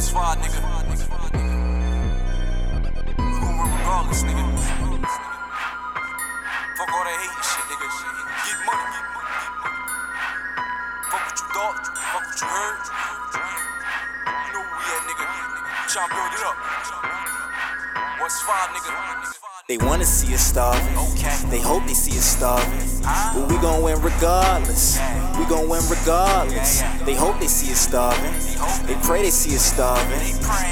What's fire, nigga? Run regardless, nigga. Fuck all that hating shit, nigga. Get money, get money, get money. Fuck what you thought, fuck what you heard. You know where we at, nigga. Tryna build it up. What's fire, nigga? They wanna see us starving. They hope they see us starving. But we gon' win regardless. We gon' win regardless. They hope they see us starving. They pray they see us starving.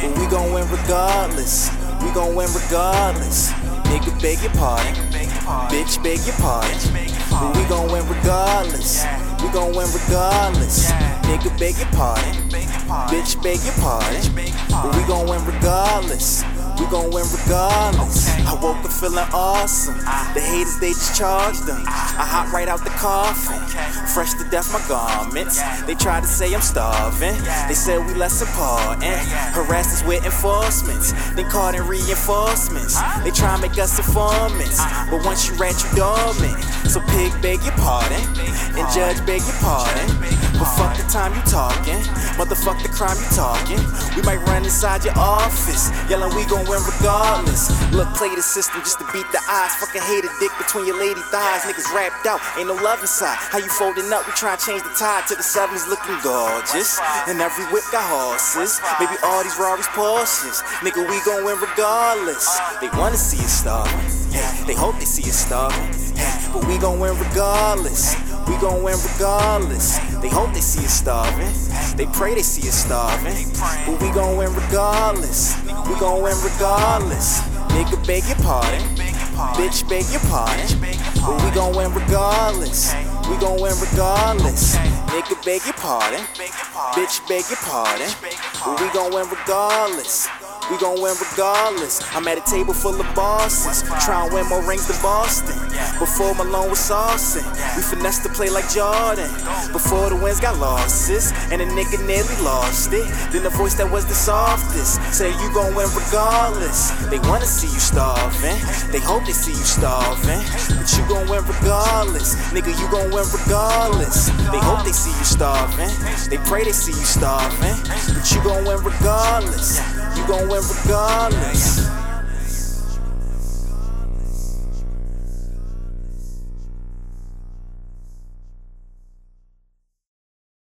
But we gon' win regardless. We gon' win regardless. Nigga, beg your pardon. Bitch, beg your pardon. But we gon' win regardless. We gon' win regardless. Nigga, beg your pardon. Bitch, beg your pardon. But we gon' win regardless. We gon' win regardless. Woke up feeling awesome. The haters, they just charged them. I hop right out the coffin. Fresh to death, my garments. They tried to say I'm starving. They said we less important. Harassed with enforcements. Then called in reinforcements. They try to make us informants. But once you rat, you dormant. So pig, beg your pardon. And judge, beg your pardon. But fuck the time you talking. Motherfuck the crime you talking. We might run inside your office. Yelling, we gon' win regardless. Look, play the system just to beat the odds. Fucking hate a dick between your lady thighs. Niggas wrapped out, ain't no love inside. How you folding up? We try to change the tide to the sevens looking gorgeous. And every whip got horses. Maybe all these Rarries Porsches. Nigga, we gon' win regardless. They wanna see us starving. Hey, they hope they see us starving. Hey, but we gon' win regardless. We gon' win regardless. They hope they see us starving. They pray they see us starving. But we gon' win regardless. We gon' win regardless. Nigga, beg your pardon. Bitch, beg your pardon. But we gon' win regardless. We gon' win regardless. Nigga, beg your pardon. Bitch, beg your pardon. But we gon' win regardless. We gon' win regardless. I'm at a table full of bosses, trying to win more rings than Boston. Before Malone was saucing, we finessed to play like Jordan. Before the wins got losses, and a nigga nearly lost it. Then the voice that was the softest say you gon' win regardless. They wanna see you starving, they hope they see you starving, but you gon' win regardless. Nigga, you gon' win regardless. They hope they see you starving, they pray they see you starving, but you gon' win regardless. You gon' win regardless.